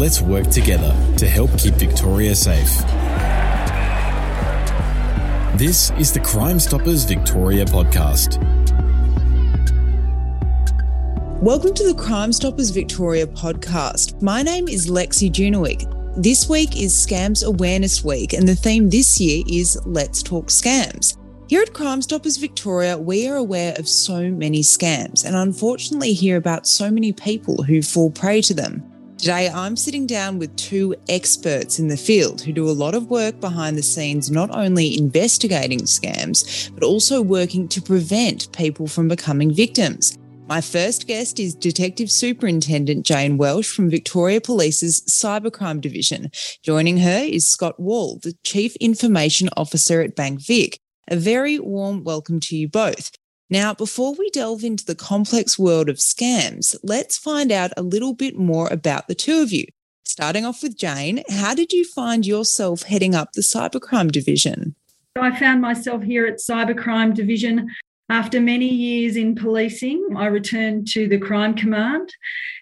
Let's work together to help keep Victoria safe. This is the Crime Stoppers Victoria podcast. Welcome to the Crime Stoppers Victoria podcast. My name is Lexi Junowick. This week is Scams Awareness Week, and the theme this year is Let's Talk Scams. Here at Crime Stoppers Victoria, we are aware of so many scams and unfortunately hear about so many people who fall prey to them. Today, I'm sitting down with two experts in the field who do a lot of work behind the scenes, not only investigating scams, but also working to prevent people from becoming victims. My first guest is Detective Superintendent Jane Welsh from Victoria Police's Cybercrime Division. Joining her is Scott Wall, the Chief Information Officer at Bank Vic. A very warm welcome to you both. Now, before we delve into the complex world of scams, let's find out a little bit more about the two of you. Starting off with Jane, how did you find yourself heading up the cybercrime division? I found myself here at Cybercrime Division after many years in policing. I returned to the Crime Command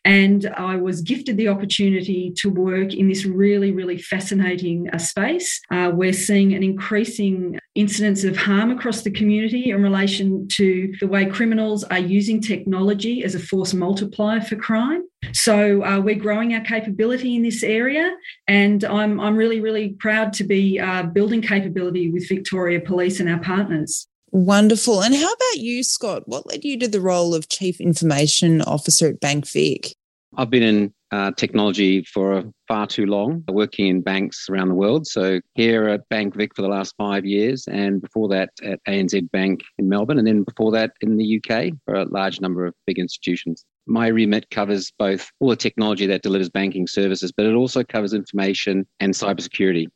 and I was gifted the opportunity to work in this really, really fascinating uh, space. Uh, we're seeing an increasing incidence of harm across the community in relation to the way criminals are using technology as a force multiplier for crime. So uh, we're growing our capability in this area, and I'm, I'm really, really proud to be uh, building capability with Victoria Police and our partners. Wonderful. And how about you, Scott? What led you to the role of Chief Information Officer at Bank Vic? I've been in uh, technology for far too long, working in banks around the world. So here at Bank Vic for the last five years, and before that at ANZ Bank in Melbourne, and then before that in the UK for a large number of big institutions. My remit covers both all the technology that delivers banking services, but it also covers information and cybersecurity.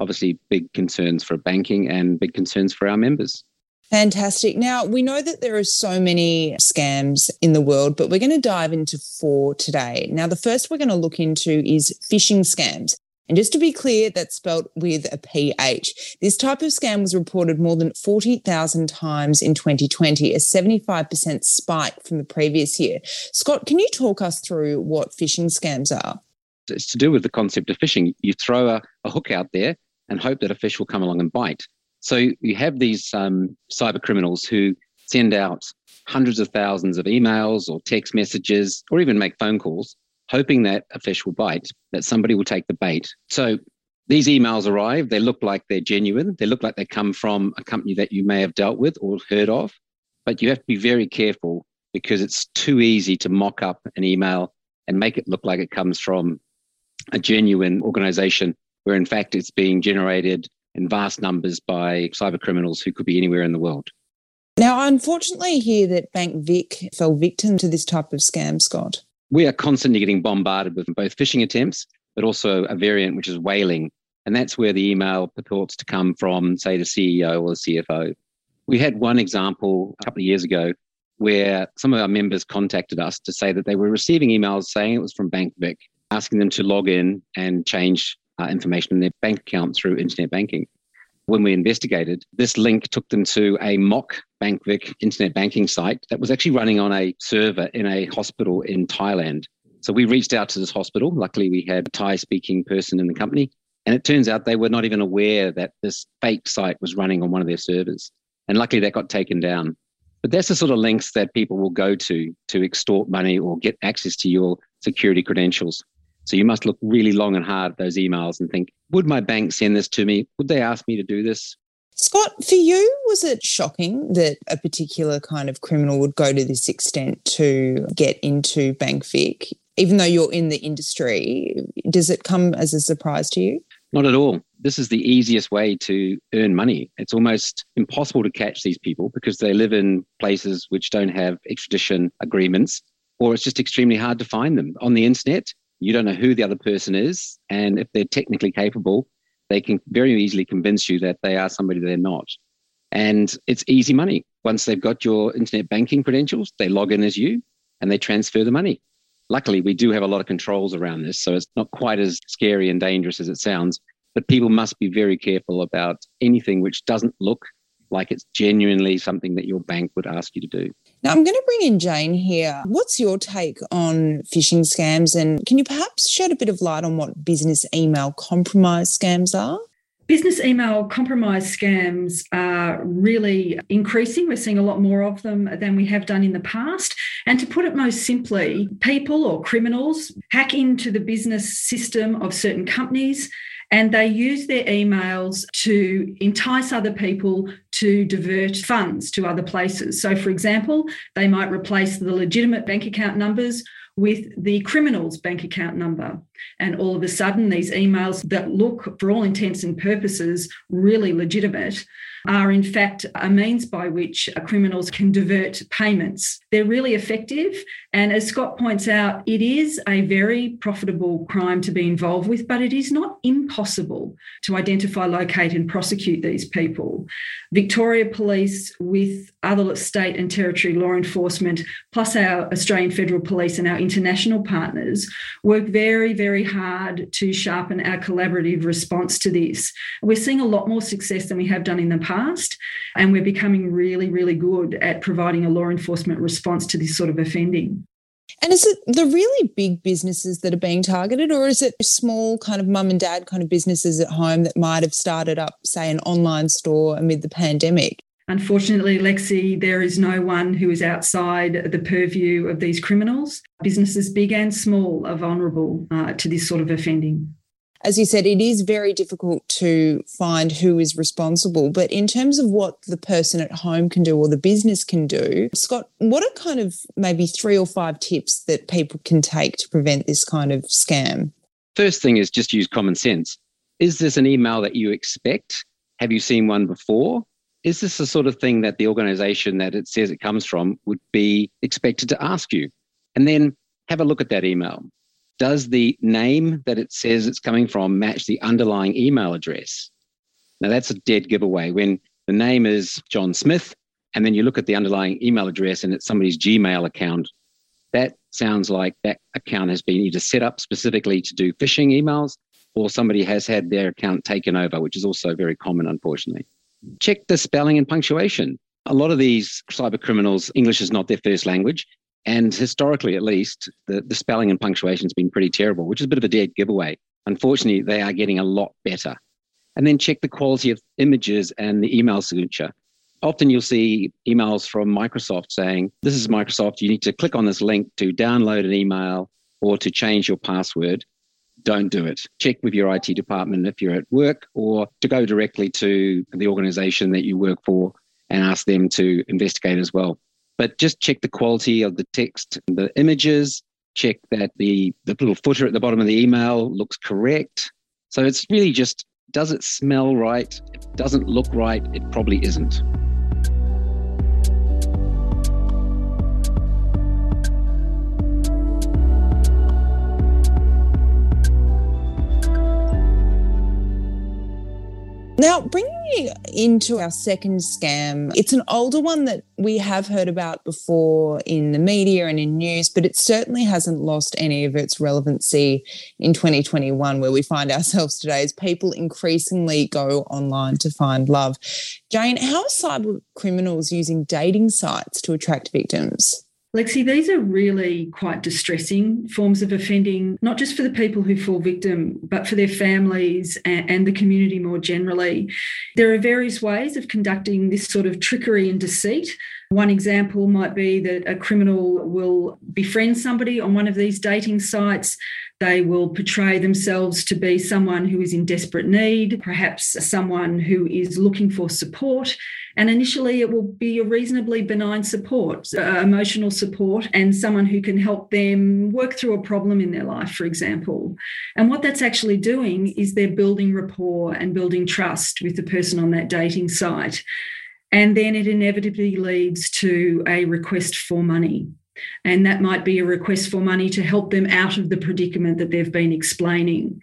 Obviously, big concerns for banking and big concerns for our members. Fantastic. Now, we know that there are so many scams in the world, but we're going to dive into four today. Now, the first we're going to look into is phishing scams. And just to be clear, that's spelled with a PH. This type of scam was reported more than 40,000 times in 2020, a 75% spike from the previous year. Scott, can you talk us through what phishing scams are? It's to do with the concept of phishing. You throw a, a hook out there and hope that a fish will come along and bite. So you have these um, cyber criminals who send out hundreds of thousands of emails or text messages or even make phone calls, hoping that a fish will bite, that somebody will take the bait. So these emails arrive, they look like they're genuine, they look like they come from a company that you may have dealt with or heard of, but you have to be very careful because it's too easy to mock up an email and make it look like it comes from a genuine organization where in fact it's being generated in vast numbers by cyber criminals who could be anywhere in the world. Now, unfortunately, I hear that Bank Vic fell victim to this type of scam, Scott. We are constantly getting bombarded with both phishing attempts, but also a variant which is whaling. And that's where the email purports to come from, say, the CEO or the CFO. We had one example a couple of years ago where some of our members contacted us to say that they were receiving emails saying it was from Bank Vic, asking them to log in and change uh, information in their bank account through internet banking. When we investigated, this link took them to a mock BankVic internet banking site that was actually running on a server in a hospital in Thailand. So we reached out to this hospital. Luckily, we had a Thai speaking person in the company. And it turns out they were not even aware that this fake site was running on one of their servers. And luckily that got taken down. But that's the sort of links that people will go to to extort money or get access to your security credentials. So you must look really long and hard at those emails and think, would my bank send this to me? Would they ask me to do this? Scott, for you, was it shocking that a particular kind of criminal would go to this extent to get into BankVic? Even though you're in the industry, does it come as a surprise to you? Not at all. This is the easiest way to earn money. It's almost impossible to catch these people because they live in places which don't have extradition agreements, or it's just extremely hard to find them. On the internet, you don't know who the other person is. And if they're technically capable, they can very easily convince you that they are somebody they're not. And it's easy money. Once they've got your internet banking credentials, they log in as you and they transfer the money. Luckily, we do have a lot of controls around this, so it's not quite as scary and dangerous as it sounds. But people must be very careful about anything which doesn't look like it's genuinely something that your bank would ask you to do. Now, I'm going to bring in Jane here. What's your take on phishing scams? And can you perhaps shed a bit of light on what business email compromise scams are? Business email compromise scams are really increasing. We're seeing a lot more of them than we have done in the past. And to put it most simply, people or criminals hack into the business system of certain companies and they use their emails to entice other people to divert funds to other places. So, for example, they might replace the legitimate bank account numbers with the criminal's bank account number. And all of a sudden, these emails that look, for all intents and purposes, really legitimate are in fact a means by which criminals can divert payments. They're really effective. And as Scott points out, it is a very profitable crime to be involved with, but it is not impossible to identify, locate, and prosecute these people. Victoria Police, with other state and territory law enforcement, plus our Australian Federal Police and our international partners, work very, very hard to sharpen our collaborative response to this. We're seeing a lot more success than we have done in the past, and we're becoming really, really good at providing a law enforcement response to this sort of offending. And is it the really big businesses that are being targeted, or is it small kind of mum and dad kind of businesses at home that might have started up, say, an online store amid the pandemic? Unfortunately, Lexi, there is no one who is outside the purview of these criminals. Businesses big and small are vulnerable uh, to this sort of offending as you said, it is very difficult to find who is responsible. But in terms of what the person at home can do or the business can do, Scott, what are kind of maybe three or five tips that people can take to prevent this kind of scam? First thing is just use common sense. Is this an email that you expect? Have you seen one before? Is this the sort of thing that the organization that it says it comes from would be expected to ask you? And then have a look at that email does the name that it says it's coming from match the underlying email address? Now, that's a dead giveaway. When the name is John Smith, and then you look at the underlying email address and it's somebody's Gmail account, that sounds like that account has been either set up specifically to do phishing emails or somebody has had their account taken over, which is also very common, unfortunately. Check the spelling and punctuation. A lot of these cyber criminals, English is not their first language. And historically, at least, the, the spelling and punctuation has been pretty terrible, which is a bit of a dead giveaway. Unfortunately, they are getting a lot better. And then check the quality of images and the email signature. Often you'll see emails from Microsoft saying, This is Microsoft. You need to click on this link to download an email or to change your password. Don't do it. Check with your IT department if you're at work or to go directly to the organization that you work for and ask them to investigate as well but just check the quality of the text, the images, check that the, the little footer at the bottom of the email looks correct. So it's really just does it smell right? It doesn't look right, it probably isn't. Now, bringing you into our second scam, it's an older one that we have heard about before in the media and in news, but it certainly hasn't lost any of its relevancy in 2021, where we find ourselves today as people increasingly go online to find love. Jane, how are cyber criminals using dating sites to attract victims? Lexi, these are really quite distressing forms of offending, not just for the people who fall victim, but for their families and, the community more generally. There are various ways of conducting this sort of trickery and deceit. One example might be that a criminal will befriend somebody on one of these dating sites. They will portray themselves to be someone who is in desperate need, perhaps someone who is looking for support. And initially, it will be a reasonably benign support, uh, emotional support, and someone who can help them work through a problem in their life, for example. And what that's actually doing is they're building rapport and building trust with the person on that dating site. And then it inevitably leads to a request for money. And that might be a request for money to help them out of the predicament that they've been explaining.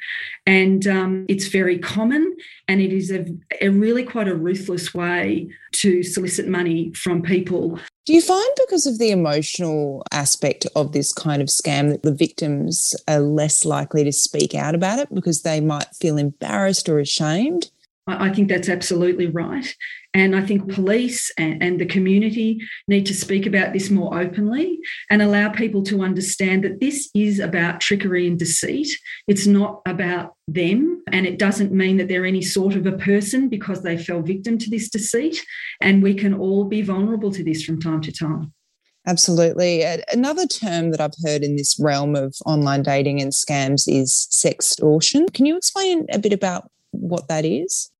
And um, it's very common, and it is a, a really quite a ruthless way to solicit money from people. Do you find because of the emotional aspect of this kind of scam that the victims are less likely to speak out about it because they might feel embarrassed or ashamed? I think that's absolutely right. And I think police and, and, the community need to speak about this more openly and allow people to understand that this is about trickery and deceit. It's not about them. And it doesn't mean that they're any sort of a person because they fell victim to this deceit. And we can all be vulnerable to this from time to time. Absolutely. Another term that I've heard in this realm of online dating and scams is sextortion. Can you explain a bit about what that is?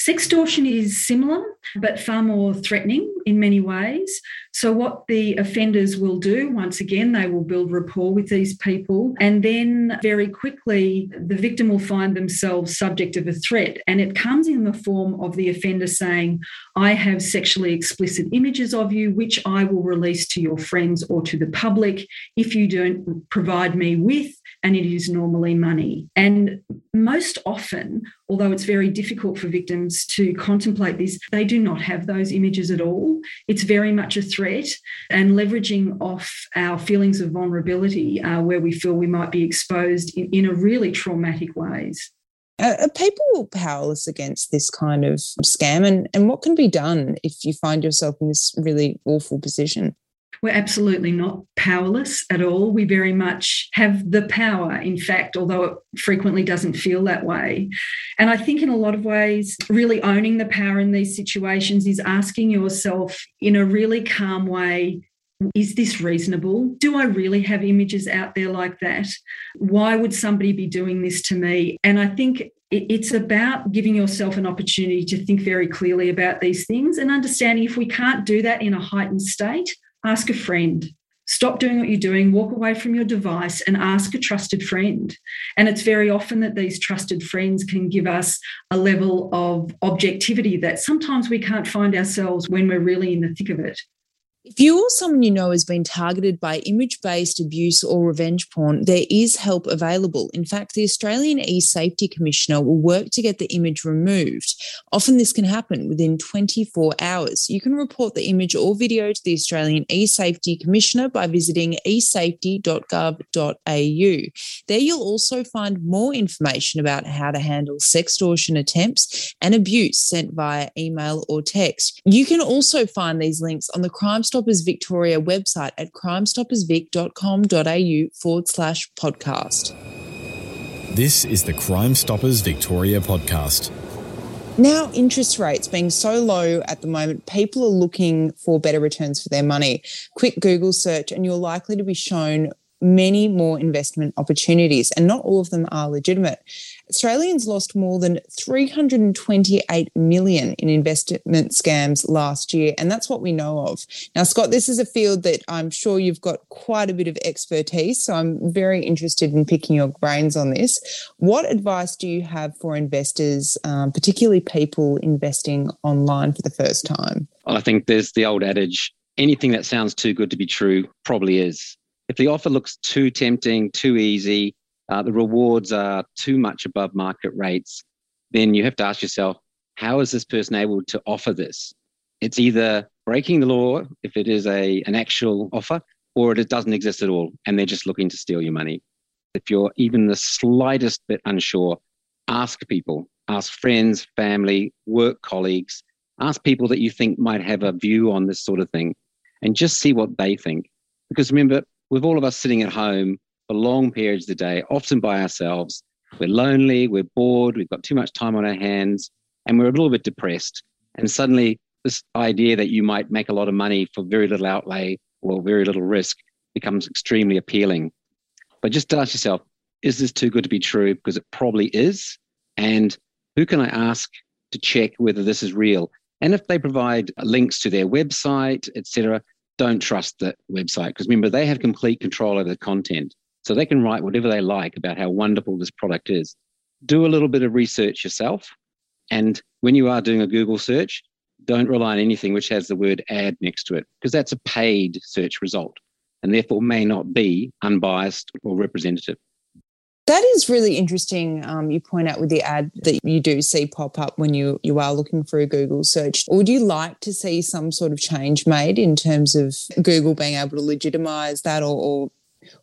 Sextortion is similar, but far more threatening in many ways. So, what the offenders will do, once again, they will build rapport with these people, and then very quickly, the victim will find themselves subject of a threat. And it comes in the form of the offender saying, I have sexually explicit images of you, which I will release to your friends or to the public if you don't provide me with and it is normally money. And most often, although it's very difficult for victims to contemplate this, they do not have those images at all. It's very much a threat and leveraging off our feelings of vulnerability uh, where we feel we might be exposed in, in a really traumatic ways. Are people powerless against this kind of scam? And, and what can be done if you find yourself in this really awful position? We're absolutely not powerless at all. We very much have the power, in fact, although it frequently doesn't feel that way. And I think, in a lot of ways, really owning the power in these situations is asking yourself in a really calm way is this reasonable? Do I really have images out there like that? Why would somebody be doing this to me? And I think it's about giving yourself an opportunity to think very clearly about these things and understanding if we can't do that in a heightened state, ask a friend. Stop doing what you're doing, walk away from your device and ask a trusted friend. And it's very often that these trusted friends can give us a level of objectivity that sometimes we can't find ourselves when we're really in the thick of it. If you or someone you know has been targeted by image based abuse or revenge porn, there is help available. In fact, the Australian e Safety Commissioner will work to get the image removed. Often, this can happen within 24 hours. You can report the image or video to the Australian e Safety Commissioner by visiting esafety.gov.au. There, you'll also find more information about how to handle sextortion attempts and abuse sent via email or text. You can also find these links on the Crime Stoppers Victoria website at crimestoppersvic.com.au forward slash podcast. This is the Crime Stoppers Victoria podcast. Now, interest rates being so low at the moment, people are looking for better returns for their money. Quick Google search, and you're likely to be shown many more investment opportunities, and not all of them are legitimate. Australians lost more than 328 million in investment scams last year, and that's what we know of. Now, Scott, this is a field that I'm sure you've got quite a bit of expertise, so I'm very interested in picking your brains on this. What advice do you have for investors, um, particularly people investing online for the first time? I think there's the old adage anything that sounds too good to be true probably is. If the offer looks too tempting, too easy, uh, the rewards are too much above market rates, then you have to ask yourself, how is this person able to offer this? It's either breaking the law if it is a an actual offer, or it doesn't exist at all, and they're just looking to steal your money. If you're even the slightest bit unsure, ask people, ask friends, family, work colleagues, ask people that you think might have a view on this sort of thing, and just see what they think. Because remember, with all of us sitting at home for long periods of the day, often by ourselves, we're lonely, we're bored, we've got too much time on our hands, and we're a little bit depressed. And suddenly, this idea that you might make a lot of money for very little outlay or very little risk becomes extremely appealing. But just ask yourself, is this too good to be true? Because it probably is. And who can I ask to check whether this is real? And if they provide links to their website, etc., don't trust the website because remember they have complete control over the content. So they can write whatever they like about how wonderful this product is. Do a little bit of research yourself. And when you are doing a Google search, don't rely on anything which has the word ad next to it because that's a paid search result and therefore may not be unbiased or representative. That is really interesting. Um, you point out with the ad that you do see pop up when you you are looking for a Google search. Would you like to see some sort of change made in terms of Google being able to legitimize that, or or,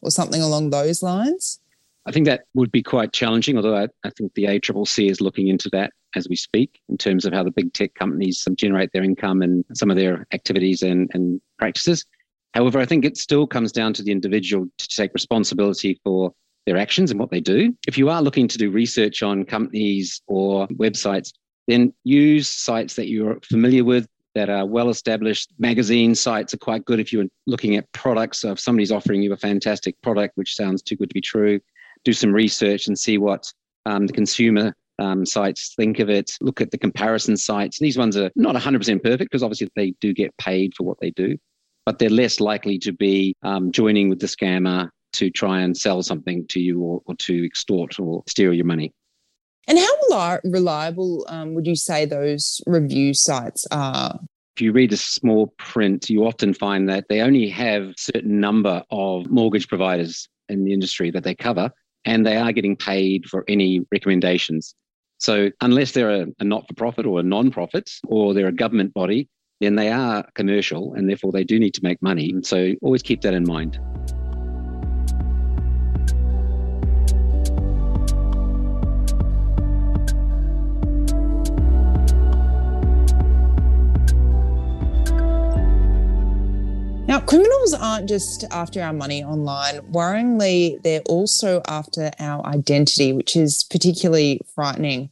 or something along those lines? I think that would be quite challenging. Although I, I think the ACCC is looking into that as we speak, in terms of how the big tech companies generate their income and some of their activities and, and practices. However, I think it still comes down to the individual to take responsibility for their actions and what they do. If you are looking to do research on companies or websites, then use sites that you're familiar with that are well established. Magazine sites are quite good if you're looking at products. So if somebody's offering you a fantastic product, which sounds too good to be true, do some research and see what um, the consumer um, sites think of it. Look at the comparison sites. These ones are not 100% perfect because obviously they do get paid for what they do, but they're less likely to be um, joining with the scammer to try and sell something to you or, or to extort or steal your money. And how reliable um, would you say those review sites are? If you read a small print, you often find that they only have a certain number of mortgage providers in the industry that they cover, and they are getting paid for any recommendations. So, unless they're a, a not for profit or a non profit or they're a government body, then they are commercial and therefore they do need to make money. So, always keep that in mind. Now, criminals aren't just after our money online. Worryingly, they're also after our identity, which is particularly frightening.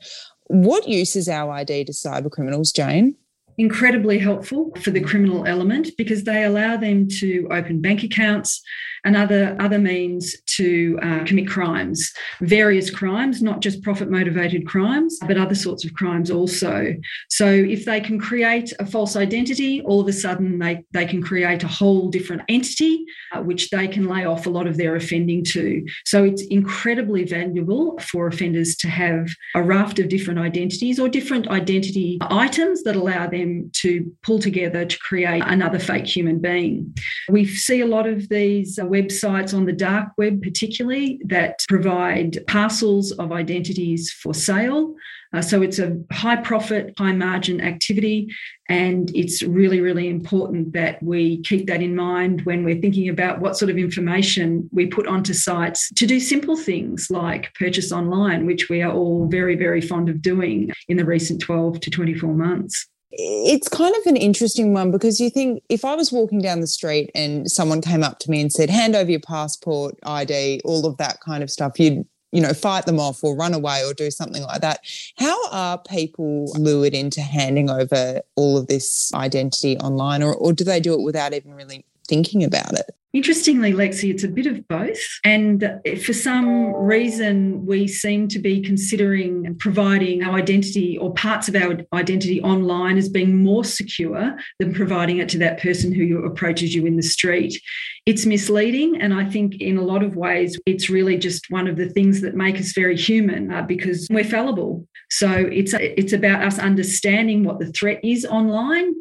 What use is our ID to cyber criminals, Jane? incredibly helpful for the criminal element because they allow them to open bank accounts and other other means to uh, commit crimes, various crimes, not just profit motivated crimes, but other sorts of crimes also. So if they can create a false identity, all of a sudden they they can create a whole different entity uh, which they can lay off a lot of their offending to. So it's incredibly valuable for offenders to have a raft of different identities or different identity items that allow them them to pull together to create another fake human being. We see a lot of these websites on the dark web, particularly, that provide parcels of identities for sale. Uh, so it's a high profit, high margin activity. And it's really, really important that we keep that in mind when we're thinking about what sort of information we put onto sites to do simple things like purchase online, which we are all very, very fond of doing in the recent 12 to 24 months it's kind of an interesting one because you think if I was walking down the street and someone came up to me and said, hand over your passport, ID, all of that kind of stuff, you'd, you know, fight them off or run away or do something like that. How are people lured into handing over all of this identity online or, or do they do it without even really thinking about it? Interestingly, Lexi, it's a bit of both. And for some reason, we seem to be considering providing our identity or parts of our identity online as being more secure than providing it to that person who approaches you in the street. It's misleading. And I think in a lot of ways, it's really just one of the things that make us very human uh, because we're fallible. So it's, it's about us understanding what the threat is online,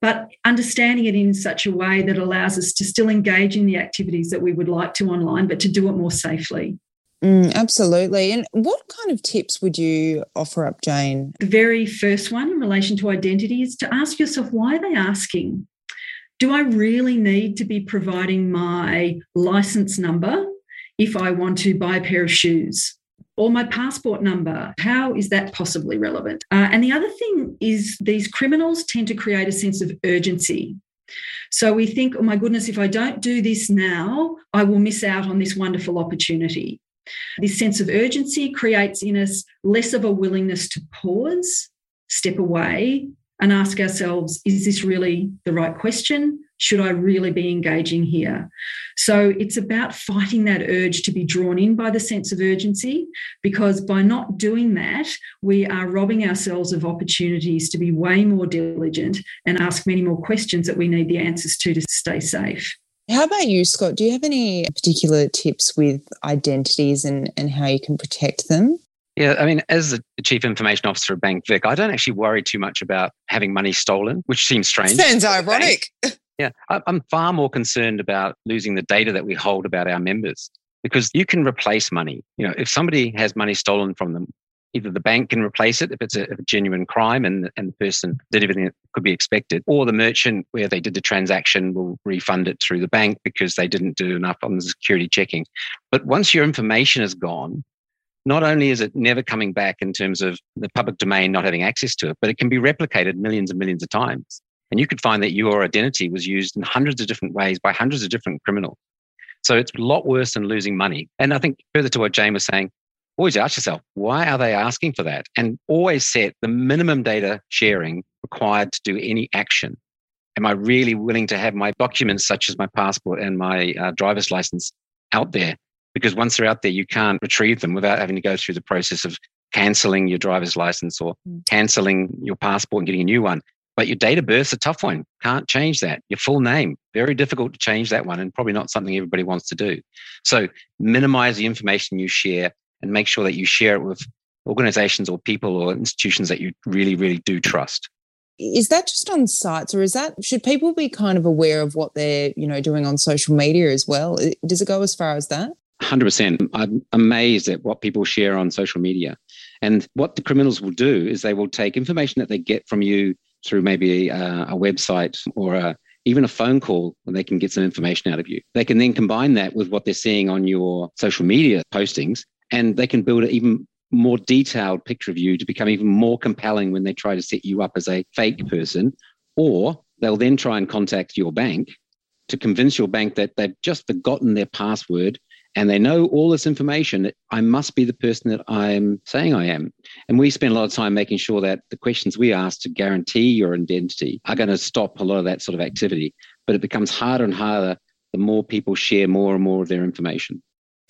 but understanding it in such a way that allows us to still engage in the activities that we would like to online, but to do it more safely. Mm, absolutely. And what kind of tips would you offer up, Jane? The very first one in relation to identity is to ask yourself why are they asking? Do I really need to be providing my license number if I want to buy a pair of shoes? Or my passport number. How is that possibly relevant? Uh, and the other thing is these criminals tend to create a sense of urgency. So we think, oh my goodness, if I don't do this now, I will miss out on this wonderful opportunity. This sense of urgency creates in us less of a willingness to pause, step away, and ask ourselves, is this really the right question? Should I really be engaging here? So it's about fighting that urge to be drawn in by the sense of urgency, because by not doing that, we are robbing ourselves of opportunities to be way more diligent and ask many more questions that we need the answers to to stay safe. How about you, Scott? Do you have any particular tips with identities and, and how you can protect them? Yeah, I mean, as the chief information officer of Bank Vic, I don't actually worry too much about having money stolen, which seems strange. Sounds ironic. Yeah, I'm far more concerned about losing the data that we hold about our members because you can replace money. You know, if somebody has money stolen from them, either the bank can replace it if it's a, a genuine crime and, and the person did everything that could be expected, or the merchant where they did the transaction will refund it through the bank because they didn't do enough on the security checking. But once your information is gone, not only is it never coming back in terms of the public domain not having access to it, but it can be replicated millions and millions of times. And you could find that your identity was used in hundreds of different ways by hundreds of different criminals. So it's a lot worse than losing money. And I think further to what Jane was saying, always ask yourself, why are they asking for that? And always set the minimum data sharing required to do any action. Am I really willing to have my documents, such as my passport and my uh, driver's license, out there? Because once they're out there, you can't retrieve them without having to go through the process of cancelling your driver's license or mm. cancelling your passport and getting a new one. But your date of birth's a tough one. Can't change that. Your full name, very difficult to change that one, and probably not something everybody wants to do. So minimize the information you share and make sure that you share it with organizations or people or institutions that you really, really do trust. Is that just on sites or is that should people be kind of aware of what they're, you know, doing on social media as well? Does it go as far as that? 100%. I'm amazed at what people share on social media. And what the criminals will do is they will take information that they get from you through maybe a, a website or a, even a phone call when they can get some information out of you. They can then combine that with what they're seeing on your social media postings and they can build an even more detailed picture of you to become even more compelling when they try to set you up as a fake person. Or they'll then try and contact your bank to convince your bank that they've just forgotten their password and they know all this information I must be the person that I'm saying I am. And we spend a lot of time making sure that the questions we ask to guarantee your identity are going to stop a lot of that sort of activity. But it becomes harder and harder the more people share more and more of their information.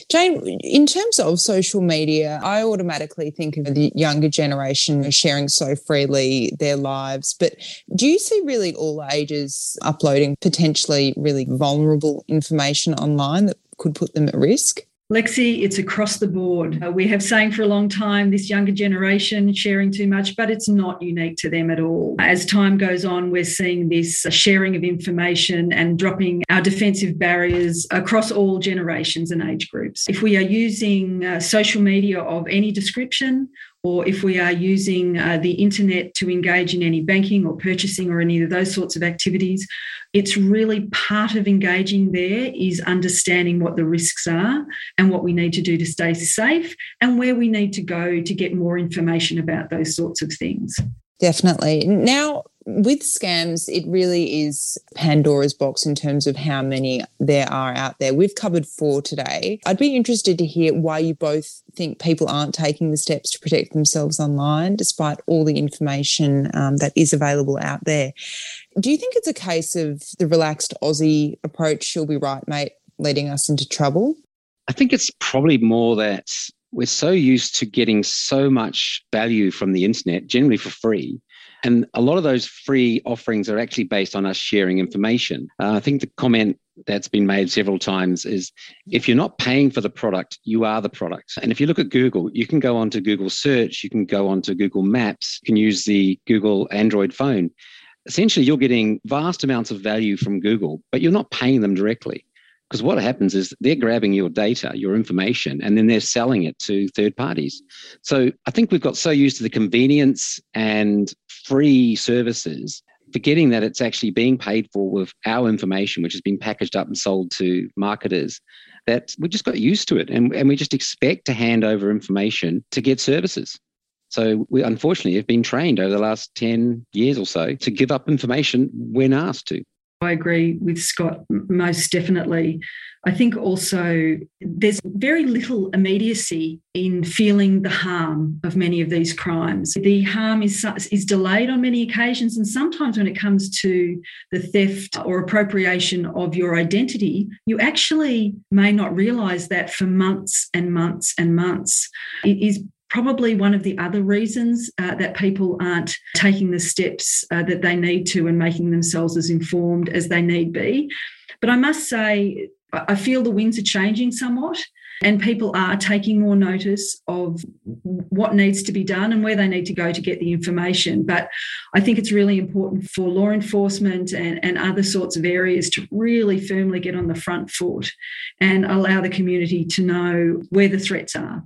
Jane, in terms of social media, I automatically think of the younger generation sharing so freely their lives. But do you see really all ages uploading potentially really vulnerable information online that could put them at risk? Lexi, it's across the board. Uh, we have saying for a long time this younger generation sharing too much, but it's not unique to them at all. As time goes on, we're seeing this sharing of information and dropping our defensive barriers across all generations and age groups. If we are using uh, social media of any description, or if we are using uh, the internet to engage in any banking or purchasing or any of those sorts of activities, it's really part of engaging there is understanding what the risks are and what we need to do to stay safe and where we need to go to get more information about those sorts of things. Definitely. Now, with scams, it really is Pandora's box in terms of how many there are out there. We've covered four today. I'd be interested to hear why you both think people aren't taking the steps to protect themselves online, despite all the information um, that is available out there. Do you think it's a case of the relaxed Aussie approach, she'll be right, mate, leading us into trouble? I think it's probably more that we're so used to getting so much value from the internet, generally for free. And a lot of those free offerings are actually based on us sharing information. Uh, I think the comment that's been made several times is if you're not paying for the product, you are the product. And if you look at Google, you can go onto Google Search, you can go onto Google Maps, you can use the Google Android phone. Essentially, you're getting vast amounts of value from Google, but you're not paying them directly. Because what happens is they're grabbing your data, your information, and then they're selling it to third parties. So I think we've got so used to the convenience and free services, forgetting that it's actually being paid for with our information, which is being packaged up and sold to marketers, that we just got used to it. And, and we just expect to hand over information to get services. So we unfortunately have been trained over the last 10 years or so to give up information when asked to. I agree with Scott most definitely. I think also there's very little immediacy in feeling the harm of many of these crimes. The harm is, is delayed on many occasions, and sometimes when it comes to the theft or appropriation of your identity, you actually may not realize that for months and months and months. It is probably one of the other reasons uh, that people aren't taking the steps uh, that they need to and making themselves as informed as they need be. But I must say, I feel the winds are changing somewhat and people are taking more notice of what needs to be done and where they need to go to get the information. But I think it's really important for law enforcement and, and other sorts of areas to really firmly get on the front foot and allow the community to know where the threats are.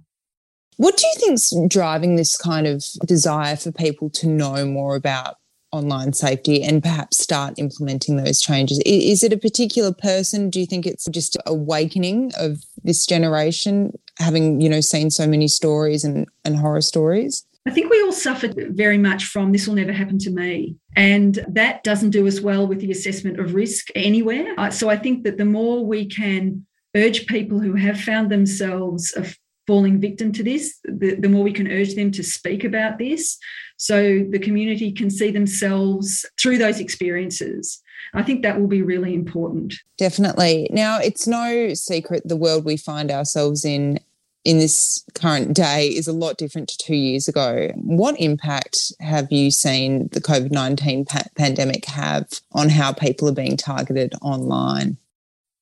What do you think's driving this kind of desire for people to know more about online safety and perhaps start implementing those changes? Is it a particular person? Do you think it's just awakening of this generation, having you know seen so many stories and, and horror stories? I think we all suffered very much from this will never happen to me. And that doesn't do us well with the assessment of risk anywhere. So I think that the more we can urge people who have found themselves falling victim to this, the, the more we can urge them to speak about this so the community can see themselves through those experiences. I think that will be really important. Definitely. Now, it's no secret the world we find ourselves in in this current day is a lot different to two years ago. What impact have you seen the COVID 19 pa- pandemic have on how people are being targeted online?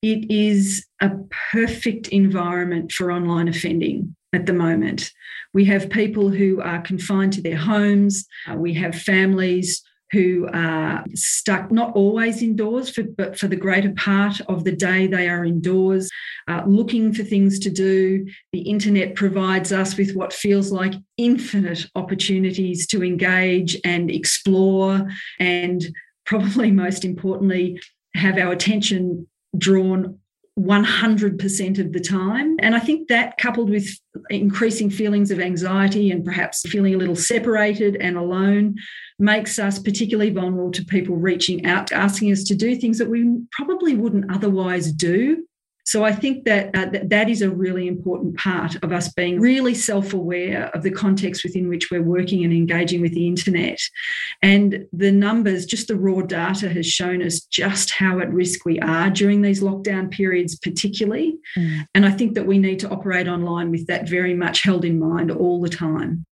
It is a perfect environment for online offending at the moment. We have people who are confined to their homes. Uh, we have families who are stuck not always indoors, for, but for the greater part of the day they are indoors, uh, looking for things to do. The internet provides us with what feels like infinite opportunities to engage and explore, and probably most importantly, have our attention drawn 100% of the time. And I think that coupled with increasing feelings of anxiety and perhaps feeling a little separated and alone makes us particularly vulnerable to people reaching out, asking us to do things that we probably wouldn't otherwise do so I think that uh, that is a really important part of us being really self-aware of the context within which we're working and engaging with the internet. And the numbers, just the raw data has shown us just how at risk we are during these lockdown periods particularly. Mm. And I think that we need to operate online with that very much held in mind all the time.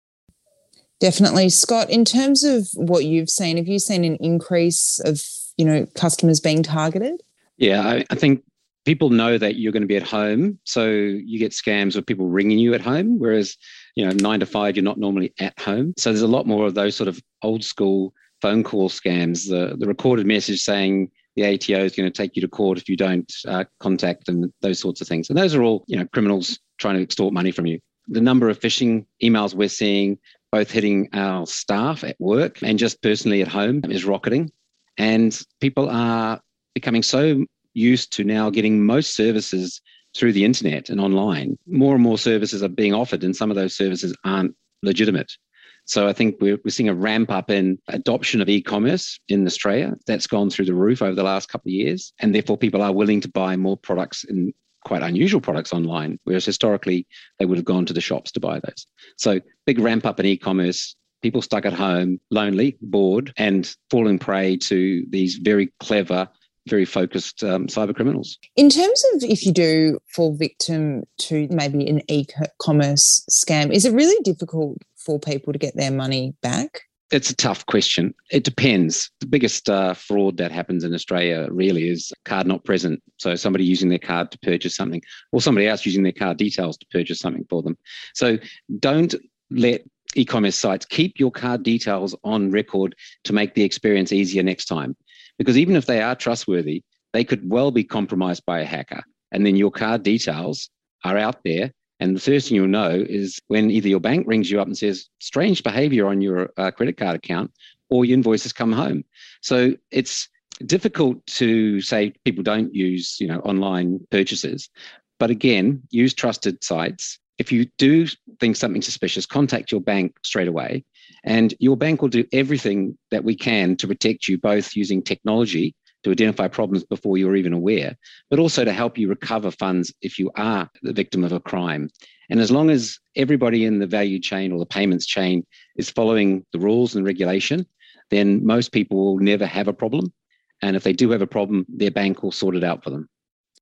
Definitely. Scott, in terms of what you've seen, have you seen an increase of, you know, customers being targeted? Yeah, I, I think people know that you're going to be at home, so you get scams of people ringing you at home, whereas you know nine to five you're not normally at home. So there's a lot more of those sort of old school phone call scams. The the recorded message saying the ATO is going to take you to court if you don't uh, contact and those sorts of things. And those are all you know criminals trying to extort money from you. The number of phishing emails we're seeing, both hitting our staff at work and just personally at home, is rocketing. And people are becoming so used to now getting most services through the internet and online. More and more services are being offered, and some of those services aren't legitimate. So I think we're, we're seeing a ramp up in adoption of e-commerce in Australia. That's gone through the roof over the last couple of years, and therefore people are willing to buy more products in quite unusual products online, whereas historically they would have gone to the shops to buy those. So big ramp up in e-commerce. People stuck at home, lonely, bored, and falling prey to these very clever very focused um, cyber criminals. In terms of if you do fall victim to maybe an e-commerce scam, is it really difficult for people to get their money back? It's a tough question. It depends. The biggest uh, fraud that happens in Australia really is card not present. So somebody using their card to purchase something, or somebody else using their card details to purchase something for them. So don't let e-commerce sites keep your card details on record to make the experience easier next time. Because even if they are trustworthy, they could well be compromised by a hacker. And then your card details are out there. And the first thing you'll know is when either your bank rings you up and says, strange behavior on your uh, credit card account, or your invoices come home. So it's difficult to say people don't use you know online purchases but again use trusted sites if you do think something suspicious contact your bank straight away and your bank will do everything that we can to protect you, both using technology to identify problems before you're even aware, but also to help you recover funds if you are the victim of a crime. And as long as everybody in the value chain or the payments chain is following the rules and regulation, then most people will never have a problem. And if they do have a problem, their bank will sort it out for them.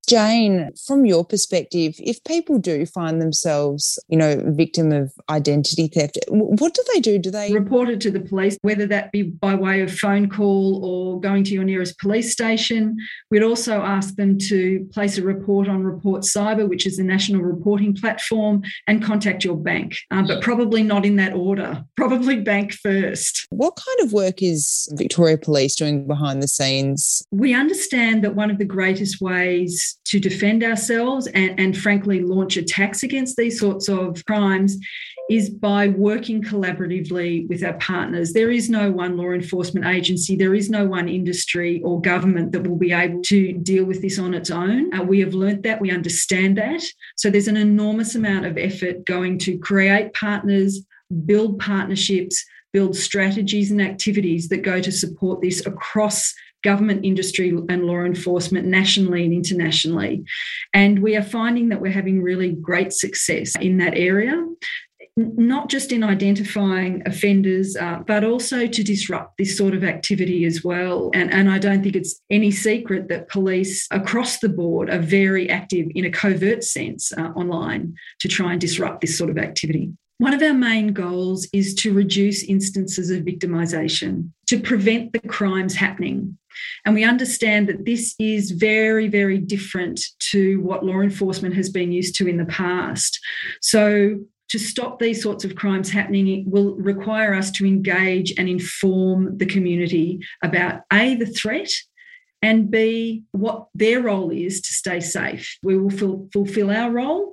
Jane, from your perspective, if people do find themselves, you know, victim of identity theft, what do they do? Do they report it to the police, whether that be by way of phone call or going to your nearest police station? We'd also ask them to place a report on Report Cyber, which is the national reporting platform, and contact your bank, uh, but probably not in that order. Probably bank first. What kind of work is Victoria Police doing behind the scenes? We understand that one of the greatest ways to defend ourselves and, and frankly launch attacks against these sorts of crimes is by working collaboratively with our partners. There is no one law enforcement agency, there is no one industry or government that will be able to deal with this on its own. Uh, we have learnt that, we understand that. So there's an enormous amount of effort going to create partners, build partnerships, build strategies and activities that go to support this across government, industry, and law enforcement nationally and internationally. And we are finding that we're having really great success in that area not just in identifying offenders, uh, but also to disrupt this sort of activity as well. And, and I don't think it's any secret that police across the board are very active in a covert sense uh, online to try and disrupt this sort of activity. One of our main goals is to reduce instances of victimisation, to prevent the crimes happening. And we understand that this is very, very different to what law enforcement has been used to in the past. So, to stop these sorts of crimes happening, it will require us to engage and inform the community about A, the threat, and B, what their role is to stay safe. We will fulfill our role.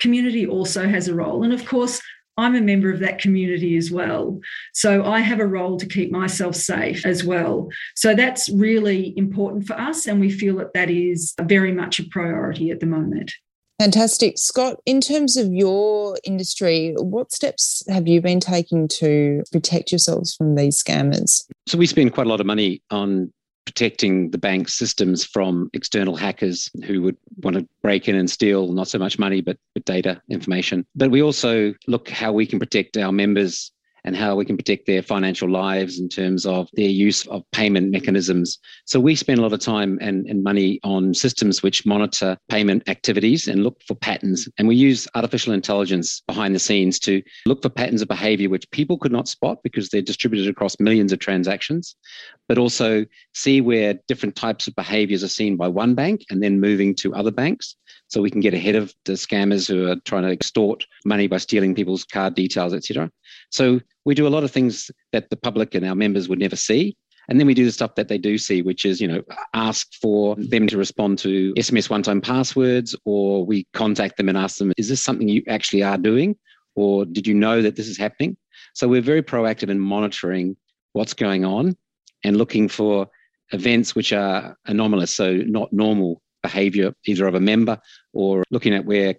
Community also has a role. And of course, I'm a member of that community as well. So I have a role to keep myself safe as well. So that's really important for us. And we feel that that is very much a priority at the moment. Fantastic. Scott, in terms of your industry, what steps have you been taking to protect yourselves from these scammers? So, we spend quite a lot of money on protecting the bank systems from external hackers who would want to break in and steal not so much money, but, but data information. But we also look how we can protect our members and how we can protect their financial lives in terms of their use of payment mechanisms. So we spend a lot of time and, and money on systems which monitor payment activities and look for patterns. And we use artificial intelligence behind the scenes to look for patterns of behavior which people could not spot because they're distributed across millions of transactions, but also see where different types of behaviors are seen by one bank and then moving to other banks so we can get ahead of the scammers who are trying to extort money by stealing people's card details, etc. So we do a lot of things that the public and our members would never see. And then we do the stuff that they do see, which is, you know, ask for them to respond to SMS one time passwords, or we contact them and ask them, is this something you actually are doing? Or did you know that this is happening? So we're very proactive in monitoring what's going on and looking for events which are anomalous, so not normal behavior either of a member or looking at where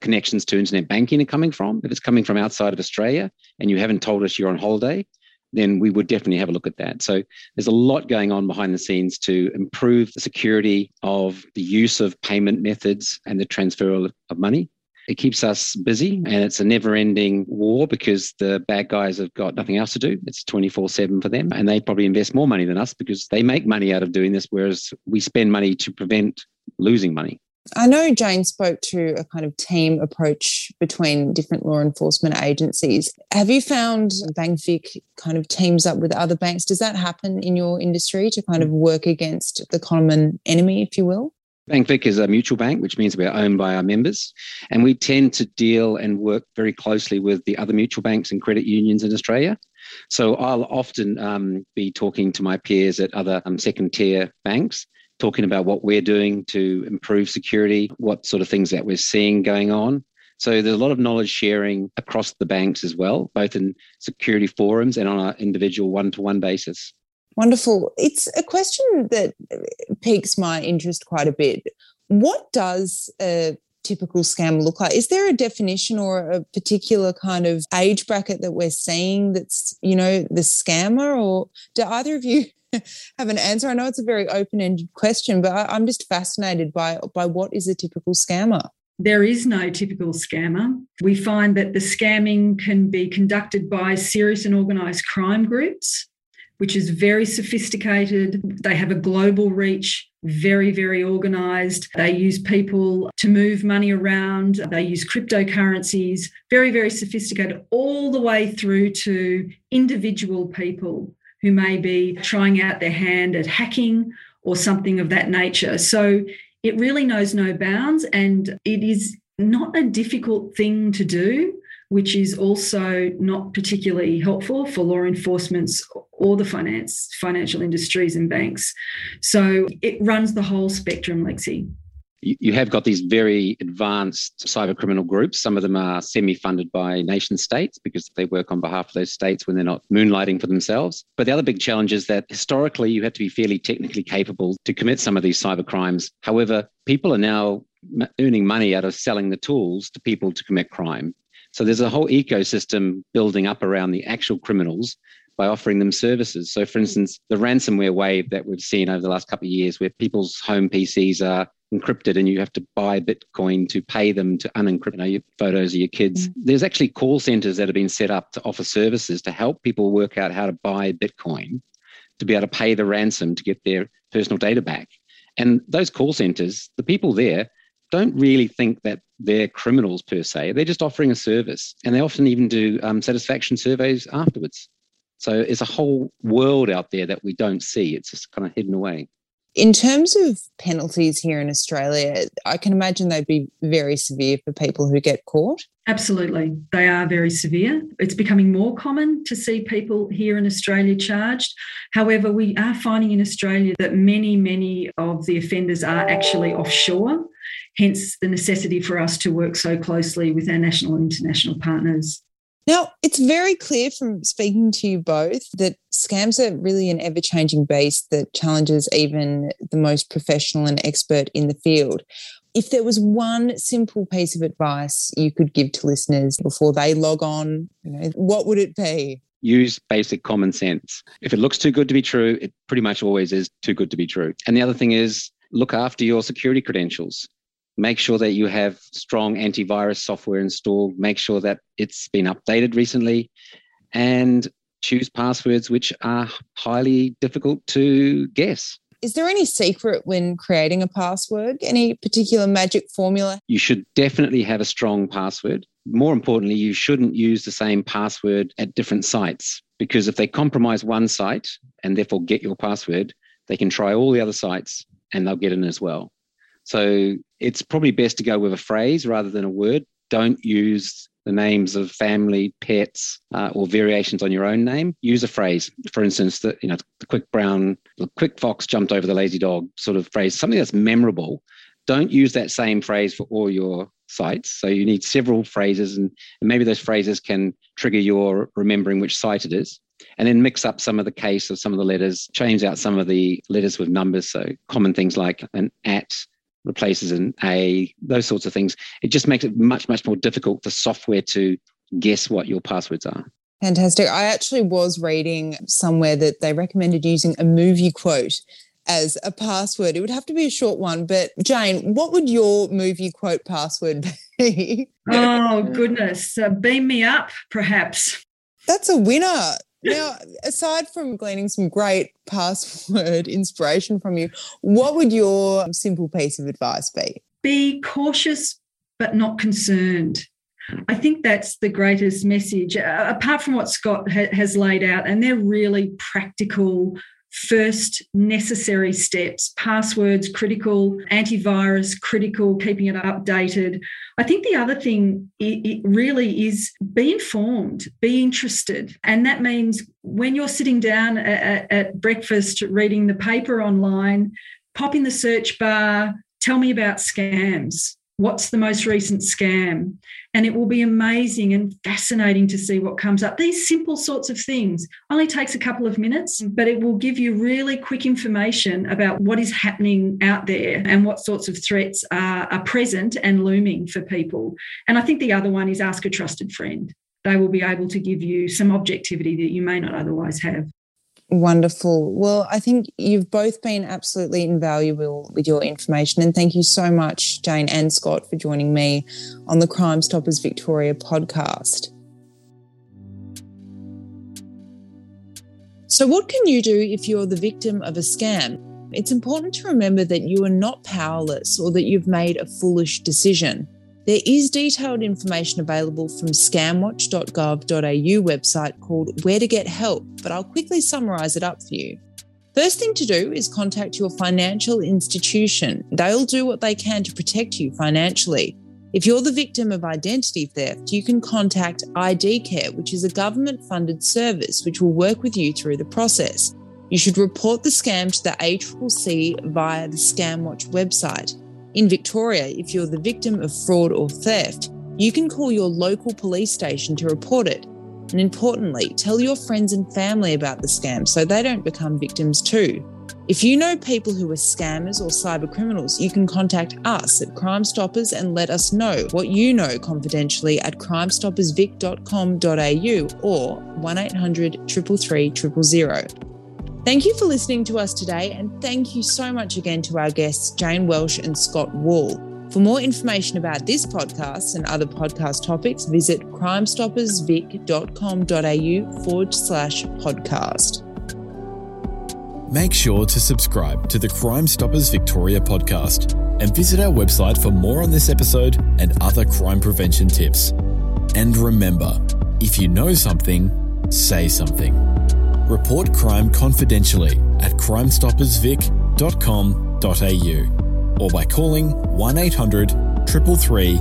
connections to internet banking are coming from. If it's coming from outside of Australia and you haven't told us you're on holiday, then we would definitely have a look at that. So there's a lot going on behind the scenes to improve the security of the use of payment methods and the transfer of money. It keeps us busy and it's a never ending war because the bad guys have got nothing else to do. It's 24 7 for them. And they probably invest more money than us because they make money out of doing this, whereas we spend money to prevent losing money. I know Jane spoke to a kind of team approach between different law enforcement agencies. Have you found BankVic kind of teams up with other banks? Does that happen in your industry to kind of work against the common enemy, if you will? BankVic is a mutual bank, which means we're owned by our members. And we tend to deal and work very closely with the other mutual banks and credit unions in Australia. So I'll often um, be talking to my peers at other um, second tier banks talking about what we're doing to improve security, what sort of things that we're seeing going on. So there's a lot of knowledge sharing across the banks as well, both in security forums and on an individual one to one basis. Wonderful. It's a question that piques my interest quite a bit. What does a typical scam look like? Is there a definition or a particular kind of age bracket that we're seeing that's, you know, the scammer? Or do either of you have an answer. I know it's a very open-ended question, but I, I'm just fascinated by by what is a typical scammer. There is no typical scammer. We find that the scamming can be conducted by serious and organised crime groups, which is very sophisticated. They have a global reach, very, very organised. They use people to move money around. They use cryptocurrencies, very, very sophisticated, all the way through to individual people who may be trying out their hand at hacking or something of that nature. So it really knows no bounds and it is not a difficult thing to do, which is also not particularly helpful for law enforcements or the finance financial industries and banks. So it runs the whole spectrum, Lexi you have got these very advanced cyber criminal groups. Some of them are semi funded by nation states because they work on behalf of those states when they're not moonlighting for themselves. But the other big challenge is that historically you have to be fairly technically capable to commit some of these cyber crimes. However, people are now earning money out of selling the tools to people to commit crime. So there's a whole ecosystem building up around the actual criminals by offering them services. So, for instance, the ransomware wave that we've seen over the last couple of years, where people's home PCs are encrypted and you have to buy Bitcoin to pay them to unencrypt you know, your photos of your kids. Mm. There's actually call centers that have been set up to offer services to help people work out how to buy Bitcoin to be able to pay the ransom to get their personal data back. And those call centers, the people there don't really think that they're criminals per se. They're just offering a service. And they often even do um, satisfaction surveys afterwards. So it's a whole world out there that we don't see. It's just kind of hidden away. In terms of penalties here in Australia, I can imagine they'd be very severe for people who get caught. Absolutely. They are very severe. It's becoming more common to see people here in Australia charged. However, we are finding in Australia that many, many of the offenders are actually offshore, hence the necessity for us to work so closely with our national and international partners. Now, it's very clear from speaking to you both that scams are really an ever changing beast that challenges even the most professional and expert in the field. If there was one simple piece of advice you could give to listeners before they log on, you know, what would it be? Use basic common sense. If it looks too good to be true, it pretty much always is too good to be true. And the other thing is look after your security credentials make sure that you have strong antivirus software installed, make sure that it's been updated recently, and choose passwords which are highly difficult to guess. Is there any secret when creating a password? Any particular magic formula? You should definitely have a strong password. More importantly, you shouldn't use the same password at different sites because if they compromise one site and therefore get your password, they can try all the other sites and they'll get in as well. So it's probably best to go with a phrase rather than a word. Don't use the names of family, pets, uh, or variations on your own name. Use a phrase. For instance, the you know the quick brown, the quick fox jumped over the lazy dog sort of phrase. Something that's memorable. Don't use that same phrase for all your sites. So you need several phrases, and, and maybe those phrases can trigger your remembering which site it is and then mix up some of the case of some of the letters, change out some of the letters with numbers. So common things like an at, replaces an A, those sorts of things. It just makes it much, much more difficult for software to guess what your passwords are. Fantastic. I actually was reading somewhere that they recommended using a movie quote as a password. It would have to be a short one, but Jane, what would your movie quote password be? oh, goodness. Uh, beam me up, perhaps. That's a winner. Now, aside from gleaning some great password inspiration from you, what would your simple piece of advice be? Be cautious but not concerned. I think that's the greatest message, uh, apart from what Scott ha- has laid out, and they're really practical first necessary steps passwords critical antivirus critical keeping it updated. I think the other thing it, really is be informed be interested. And that means when you're sitting down at, at breakfast reading the paper online pop in the search bar tell me about scams what's the most recent scam? And it will be amazing and fascinating to see what comes up. These simple sorts of things only takes a couple of minutes mm. but it will give you really quick information about what is happening out there and what sorts of threats are, are present and looming for people. And i think the other one is ask a trusted friend. They will be able to give you some objectivity that you may not otherwise have Wonderful. Well, I think you've both been absolutely invaluable with your information. And thank you so much, Jane and Scott, for joining me on the Crime Stoppers Victoria podcast. So, what can you do if you're the victim of a scam? It's important to remember that you are not powerless or that you've made a foolish decision. There is detailed information available from scamwatch.gov.au website called Where to Get Help, but I'll quickly summarise it up for you. First thing to do is contact your financial institution. They'll do what they can to protect you financially. If you're the victim of identity theft, you can contact ID Care, which is a government funded service which will work with you through the process. You should report the scam to the ACCC via the Scamwatch website. In Victoria, if you're the victim of fraud or theft, you can call your local police station to report it. And importantly, tell your friends and family about the scam so they don't become victims too. If you know people who are scammers or cyber criminals, you can contact us at Crime Stoppers and let us know what you know confidentially at crimestoppersvic.com.au or 1800 333 000. Thank you for listening to us today, and thank you so much again to our guests, Jane Welsh and Scott Wall. For more information about this podcast and other podcast topics, visit crimestoppersvic.com.au forward slash podcast. Make sure to subscribe to the Crime Stoppers Victoria podcast and visit our website for more on this episode and other crime prevention tips. And remember, if you know something, say something. Report crime confidentially at crimestoppersvic.com.au or by calling 1 800 333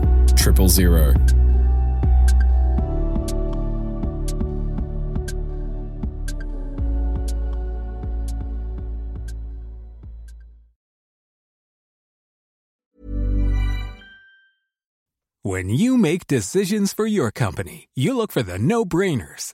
000. When you make decisions for your company, you look for the no brainers.